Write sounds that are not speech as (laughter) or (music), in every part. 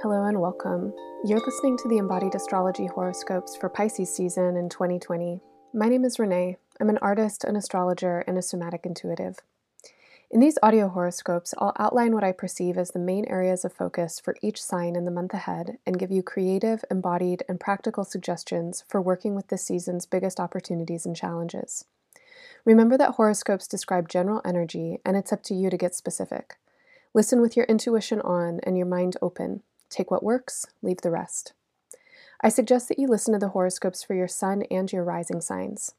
Hello and welcome. You're listening to the Embodied Astrology horoscopes for Pisces season in 2020. My name is Renee. I'm an artist, an astrologer, and a somatic intuitive. In these audio horoscopes, I'll outline what I perceive as the main areas of focus for each sign in the month ahead and give you creative, embodied, and practical suggestions for working with this season's biggest opportunities and challenges. Remember that horoscopes describe general energy, and it's up to you to get specific. Listen with your intuition on and your mind open. Take what works, leave the rest. I suggest that you listen to the horoscopes for your sun and your rising signs.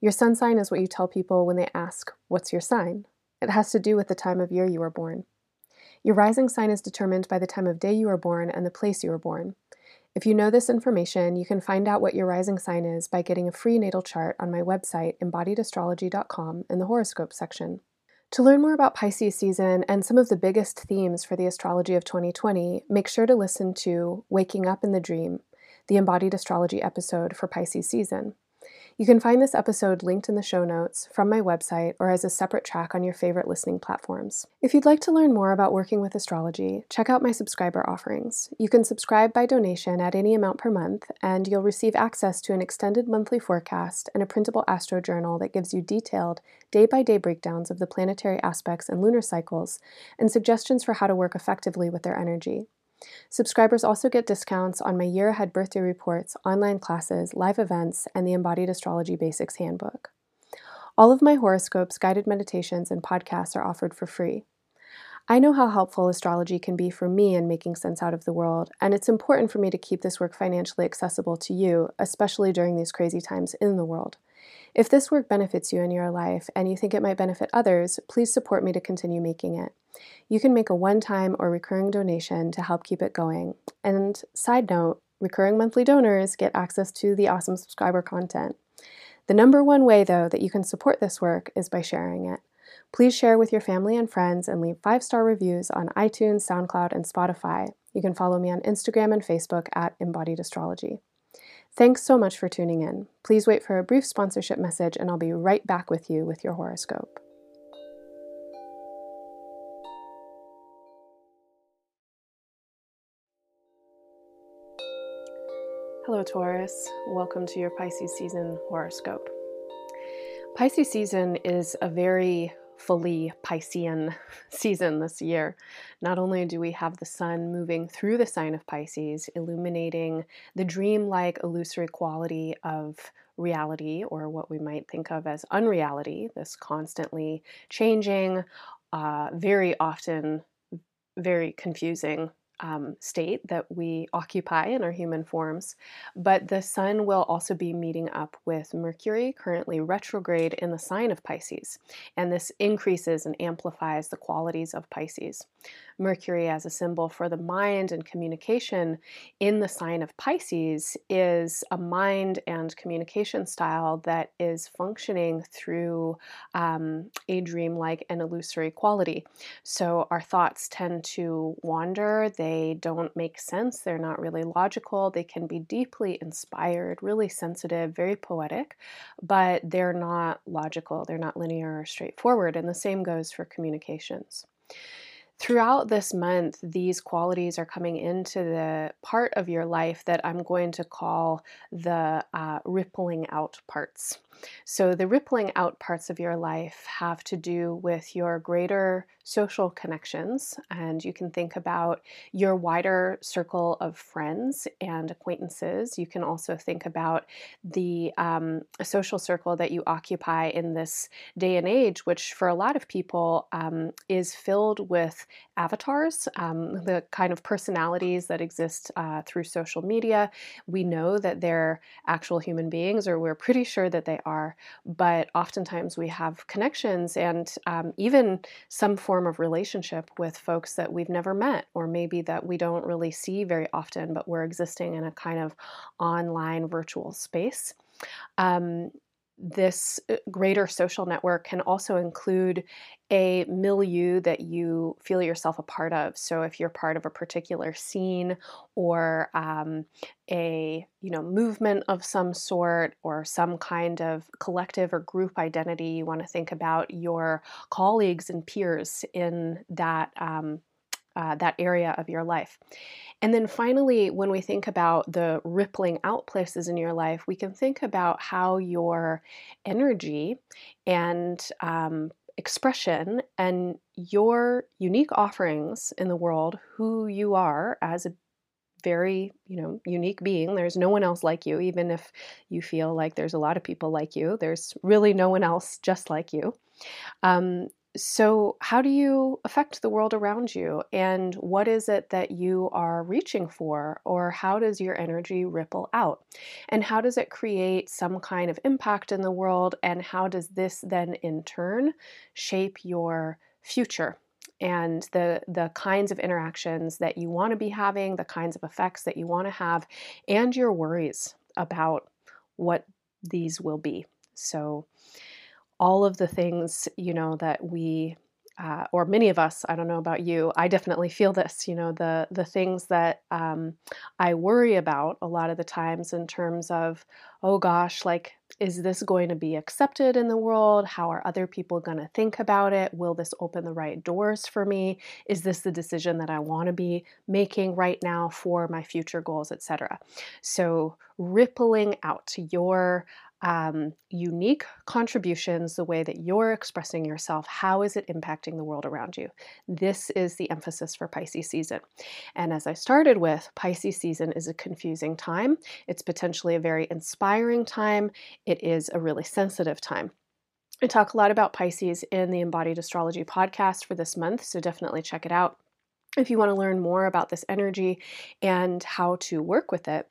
Your sun sign is what you tell people when they ask, What's your sign? It has to do with the time of year you were born. Your rising sign is determined by the time of day you were born and the place you were born. If you know this information, you can find out what your rising sign is by getting a free natal chart on my website, embodiedastrology.com, in the horoscope section. To learn more about Pisces season and some of the biggest themes for the astrology of 2020, make sure to listen to Waking Up in the Dream, the embodied astrology episode for Pisces season. You can find this episode linked in the show notes from my website or as a separate track on your favorite listening platforms. If you'd like to learn more about working with astrology, check out my subscriber offerings. You can subscribe by donation at any amount per month, and you'll receive access to an extended monthly forecast and a printable astro journal that gives you detailed, day by day breakdowns of the planetary aspects and lunar cycles and suggestions for how to work effectively with their energy. Subscribers also get discounts on my year ahead birthday reports, online classes, live events, and the Embodied Astrology Basics Handbook. All of my horoscopes, guided meditations, and podcasts are offered for free. I know how helpful astrology can be for me in making sense out of the world, and it's important for me to keep this work financially accessible to you, especially during these crazy times in the world. If this work benefits you in your life and you think it might benefit others, please support me to continue making it. You can make a one time or recurring donation to help keep it going. And side note, recurring monthly donors get access to the awesome subscriber content. The number one way, though, that you can support this work is by sharing it. Please share with your family and friends and leave five star reviews on iTunes, SoundCloud, and Spotify. You can follow me on Instagram and Facebook at Embodied Astrology. Thanks so much for tuning in. Please wait for a brief sponsorship message, and I'll be right back with you with your horoscope. Hello, Taurus. Welcome to your Pisces season horoscope. Pisces season is a very fully Piscean (laughs) season this year. Not only do we have the sun moving through the sign of Pisces, illuminating the dreamlike, illusory quality of reality, or what we might think of as unreality, this constantly changing, uh, very often very confusing um, state that we occupy in our human forms. But the sun will also be meeting up with Mercury, currently retrograde in the sign of Pisces. And this increases and amplifies the qualities of Pisces. Mercury, as a symbol for the mind and communication in the sign of Pisces, is a mind and communication style that is functioning through um, a dreamlike and illusory quality. So our thoughts tend to wander, they don't make sense, they're not really logical, they can be deeply inspired, really sensitive, very poetic, but they're not logical, they're not linear or straightforward. And the same goes for communications. Throughout this month, these qualities are coming into the part of your life that I'm going to call the uh, rippling out parts. So, the rippling out parts of your life have to do with your greater social connections, and you can think about your wider circle of friends and acquaintances. You can also think about the um, social circle that you occupy in this day and age, which for a lot of people um, is filled with avatars, um, the kind of personalities that exist uh, through social media. We know that they're actual human beings, or we're pretty sure that they are, but oftentimes we have connections and um, even some form of relationship with folks that we've never met, or maybe that we don't really see very often, but we're existing in a kind of online virtual space. Um, this uh, greater social network can also include a milieu that you feel yourself a part of. So if you're part of a particular scene or um, a you know movement of some sort or some kind of collective or group identity, you want to think about your colleagues and peers in that. Um, uh, that area of your life. And then finally, when we think about the rippling out places in your life, we can think about how your energy and um, expression and your unique offerings in the world, who you are as a very, you know, unique being. There's no one else like you, even if you feel like there's a lot of people like you. There's really no one else just like you. Um, so, how do you affect the world around you? And what is it that you are reaching for? Or how does your energy ripple out? And how does it create some kind of impact in the world? And how does this then, in turn, shape your future? and the the kinds of interactions that you want to be having, the kinds of effects that you want to have, and your worries about what these will be. So all of the things, you know, that we uh, or many of us i don't know about you i definitely feel this you know the the things that um, i worry about a lot of the times in terms of oh gosh like is this going to be accepted in the world? How are other people going to think about it? Will this open the right doors for me? Is this the decision that i want to be making right now for my future goals etc so rippling out your um, unique contributions, the way that you're expressing yourself, how is it impacting the world around you? This is the emphasis for Pisces season. And as I started with, Pisces season is a confusing time. It's potentially a very inspiring time. It is a really sensitive time. I talk a lot about Pisces in the Embodied Astrology podcast for this month, so definitely check it out if you want to learn more about this energy and how to work with it.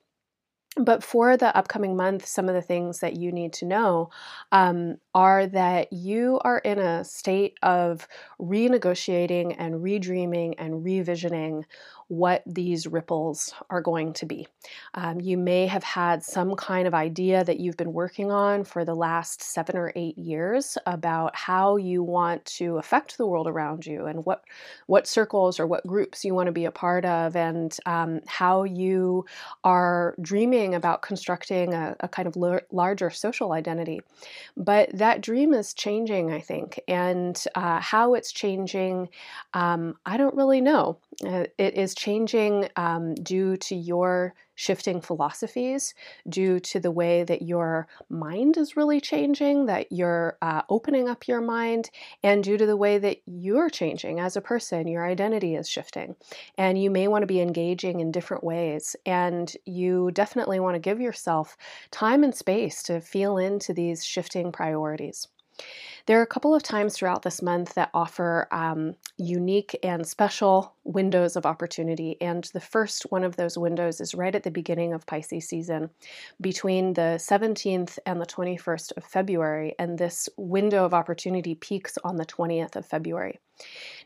But for the upcoming month, some of the things that you need to know um, are that you are in a state of renegotiating and redreaming and revisioning what these ripples are going to be. Um, you may have had some kind of idea that you've been working on for the last seven or eight years about how you want to affect the world around you and what what circles or what groups you want to be a part of and um, how you are dreaming about constructing a, a kind of l- larger social identity. But that dream is changing, I think, and uh, how it's changing, um, I don't really know. Uh, it is changing um, due to your shifting philosophies, due to the way that your mind is really changing, that you're uh, opening up your mind, and due to the way that you're changing as a person, your identity is shifting. And you may want to be engaging in different ways. And you definitely want to give yourself time and space to feel into these shifting priorities. There are a couple of times throughout this month that offer um, unique and special windows of opportunity. And the first one of those windows is right at the beginning of Pisces season, between the 17th and the 21st of February. And this window of opportunity peaks on the 20th of February.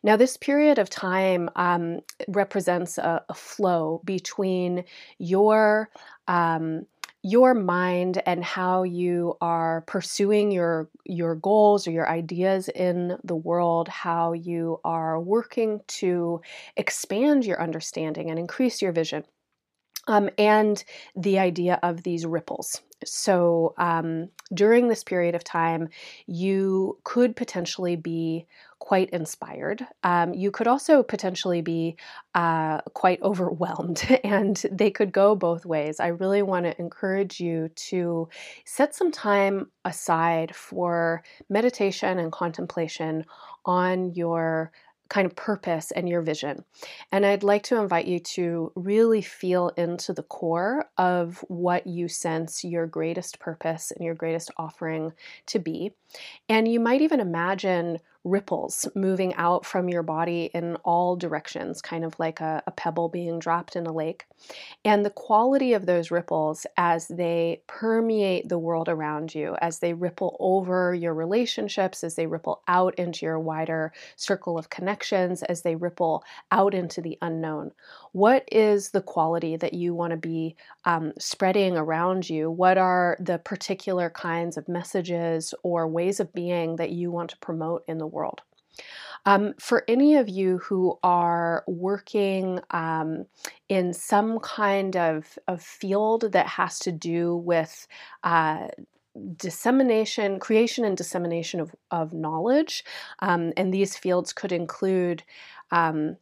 Now, this period of time um, represents a, a, flow between your um, your mind and how you are pursuing your your goals or your ideas in the world how you are working to expand your understanding and increase your vision um, and the idea of these ripples so um, during this period of time, you could potentially be quite inspired. Um, you could also potentially be uh, quite overwhelmed, (laughs) and they could go both ways. I really want to encourage you to set some time aside for meditation and contemplation on your kind of purpose and your vision. And I'd like to invite you to really feel into the core of what you sense your greatest purpose and your greatest offering to be. And you might even imagine ripples moving out from your body in all directions, kind of like a, a, pebble being dropped in a lake. And the quality of those ripples as they permeate the world around you, as they ripple over your relationships, as they ripple out into your wider circle of connections, as they ripple out into the unknown. What is the quality that you want to be um, spreading around you? What are the particular kinds of messages or ways of being that you want to promote in the world? Um, for any of you who are working um, in some kind of, of field that has to do with uh, dissemination, creation and dissemination of, of knowledge, um, and these fields could include um,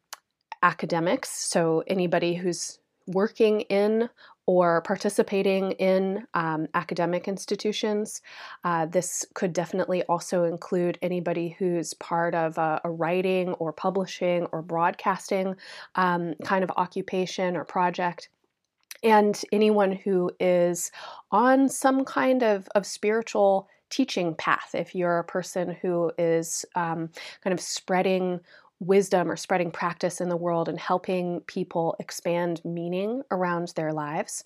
academics, so anybody who's working in or participating in um, academic institutions. Uh, this could definitely also include anybody who's part of a, a writing or publishing or broadcasting um, kind of occupation or project. And anyone who is on some kind of, of spiritual teaching path. If you're a person who is um, kind of spreading wisdom or spreading practice in the world and helping people expand meaning around their lives.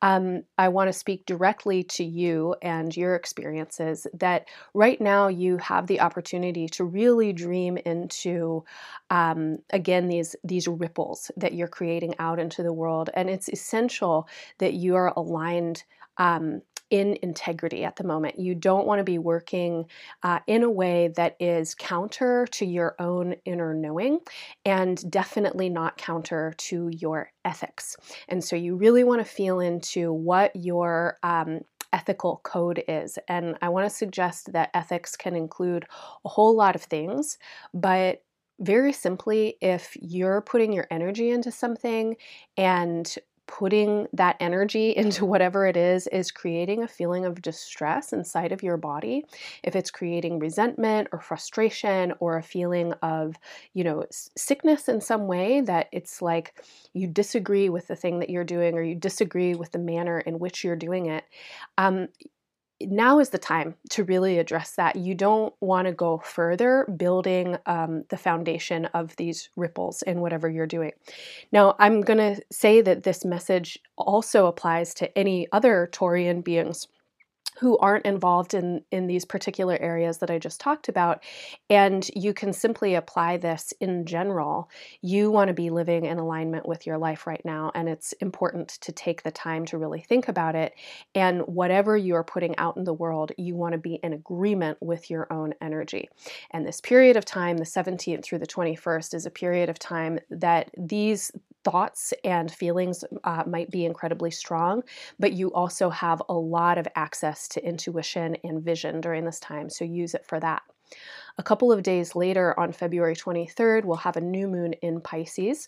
Um, I want to speak directly to you and your experiences that right now you have the opportunity to really dream into, um, again, these, these ripples that you're creating out into the world. And it's essential that you are aligned. Um, in integrity at the moment. You don't want to be working uh, in a way that is counter to your own inner knowing and definitely not counter to your ethics. And so you really want to feel into what your um, ethical code is. And I want to suggest that ethics can include a whole lot of things, but very simply, if you're putting your energy into something and putting that energy (laughs) into whatever it is is creating a feeling of distress inside of your body. If it's creating resentment or frustration or a feeling of you know sickness in some way that it's like you disagree with the thing that you're doing or you disagree with the manner in which you're doing it um, now is the time to really address that. You don't want to go further building um, the foundation of these ripples in whatever you're doing. Now, I'm going to say that this message also applies to any other Taurian beings who aren't involved in in these particular areas that I just talked about and you can simply apply this in general you want to be living in alignment with your life right now and it's important to take the time to really think about it and whatever you're putting out in the world you want to be in agreement with your own energy. And this period of time the 17th through the 21st is a period of time that these thoughts and feelings uh, might be incredibly strong, but you also have a lot of access to intuition and vision during this time, so use it for that. A couple of days later, on February 23rd, we'll have a new moon in Pisces.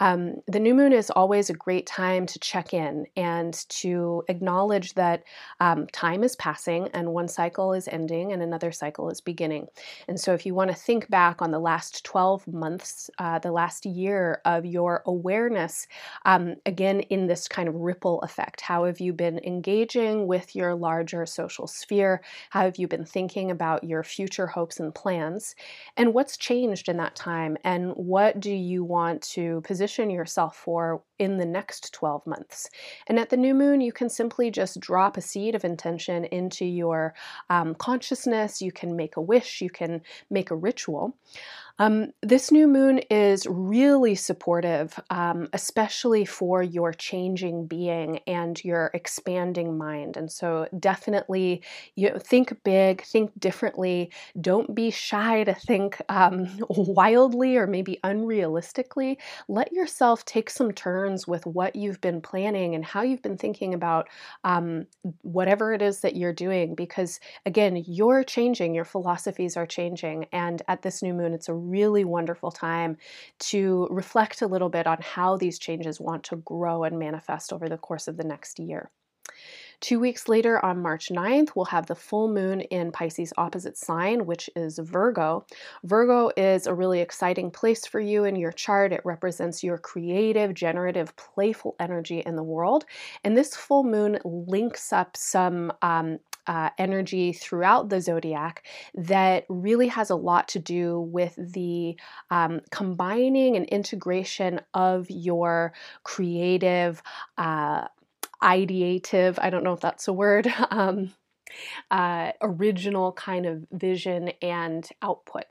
Um, the new moon is always a great time to check in and to acknowledge that um, time is passing and one cycle is ending and another cycle is beginning. And so, if you want to think back on the last 12 months, uh, the last year of your awareness, um, again, in this kind of ripple effect, how have you been engaging with your larger social sphere? How have you been thinking about your future hopes and plans? and what's changed in that time and what do you want to position yourself for in the next 12 months. And at the new moon, you can simply just drop a seed of intention into your um, consciousness. You can make a wish, you can make a ritual. Um, this new moon is really supportive, um, especially for your changing being and your expanding mind. And so, definitely, you know, think big, think differently. Don't be shy to think um, (laughs) wildly or maybe unrealistically. Let yourself take some turns with what you've been planning and how you've been thinking about um, whatever it is that you're doing. Because again, you're changing, your philosophies are changing, and at this new moon, it's a really wonderful time to reflect a little bit on how these changes want to grow and manifest over the course of the next year. Two weeks later, on March 9th, we'll have the full moon in Pisces opposite sign, which is Virgo. Virgo is a really exciting place for you in your chart. It represents your creative, generative, playful energy in the world. And this full moon links up some um, uh, energy throughout the zodiac that really has a lot to do with the um, combining and integration of your creative, uh, ideative, I don't know if that's a word, (laughs) um, uh, original kind of vision and output.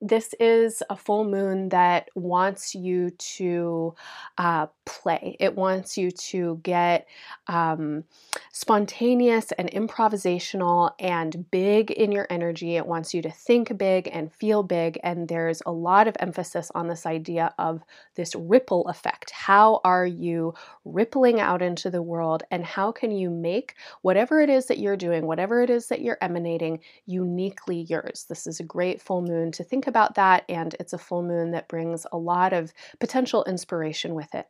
This is a full moon that wants you to uh, play. It wants you to get um, spontaneous and improvisational and big in your energy. It wants you to think big and feel big. And there's a lot of emphasis on this idea of this ripple effect. How are you rippling out into the world? And how can you make whatever it is that you're doing, whatever it is that you're emanating, uniquely yours? This is a great full moon to think about that. And it's a full moon that brings a lot of potential inspiration with it.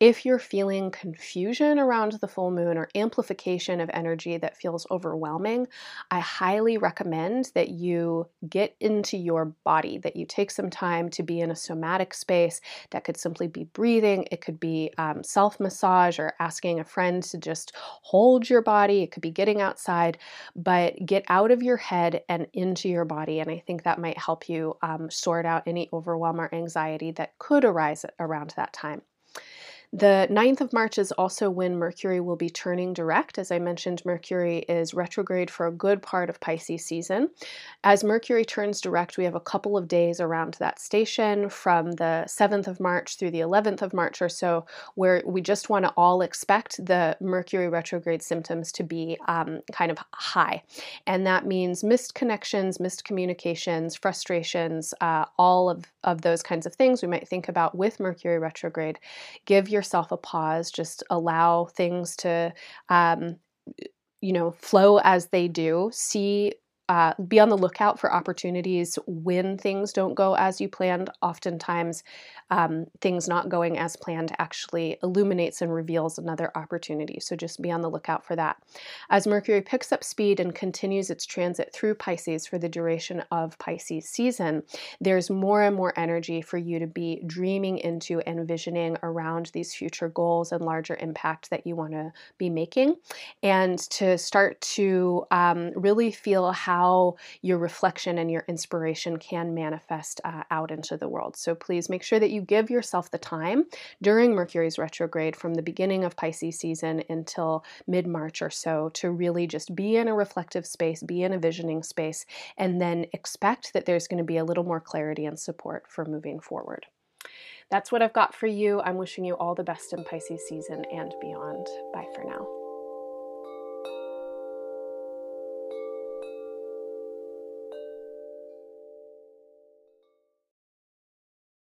If you're feeling confusion around the full moon or amplification of energy that feels overwhelming, I highly recommend that you get into your body, that you take some time to be in a somatic space. That could simply be breathing, it could be um, self massage or asking a friend to just hold your body, it could be getting outside, but get out of your head and into your body. And I think that might help you um, sort out any overwhelm or anxiety that could arise around that time. The 9th of March is also when Mercury will be turning direct. As I mentioned, Mercury is retrograde for a good part of Pisces season. As Mercury turns direct, we have a couple of days around that station from the 7th of March through the 11th of March or so, where we just want to all expect the Mercury retrograde symptoms to be um, kind of high. And that means missed connections, missed communications, frustrations, uh, all of, of those kinds of things we might think about with Mercury retrograde. Give your yourself a pause, just allow things to, um, you know, flow as they do. See uh, be on the lookout for opportunities when things don't go as you planned. Oftentimes, um, things not going as planned actually illuminates and reveals another opportunity. So just be on the lookout for that. As Mercury picks up speed and continues its transit through Pisces for the duration of Pisces season, there's more and more energy for you to be dreaming into and visioning around these future goals and larger impact that you want to be making, and to start to um, really feel how how your reflection and your inspiration can manifest uh, out into the world. So please make sure that you give yourself the time during Mercury's retrograde from the beginning of Pisces season until mid March or so to really just be in a reflective space, be in a visioning space, and then expect that there's going to be a little more clarity and support for moving forward. That's what I've got for you. I'm wishing you all the best in Pisces season and beyond. Bye for now.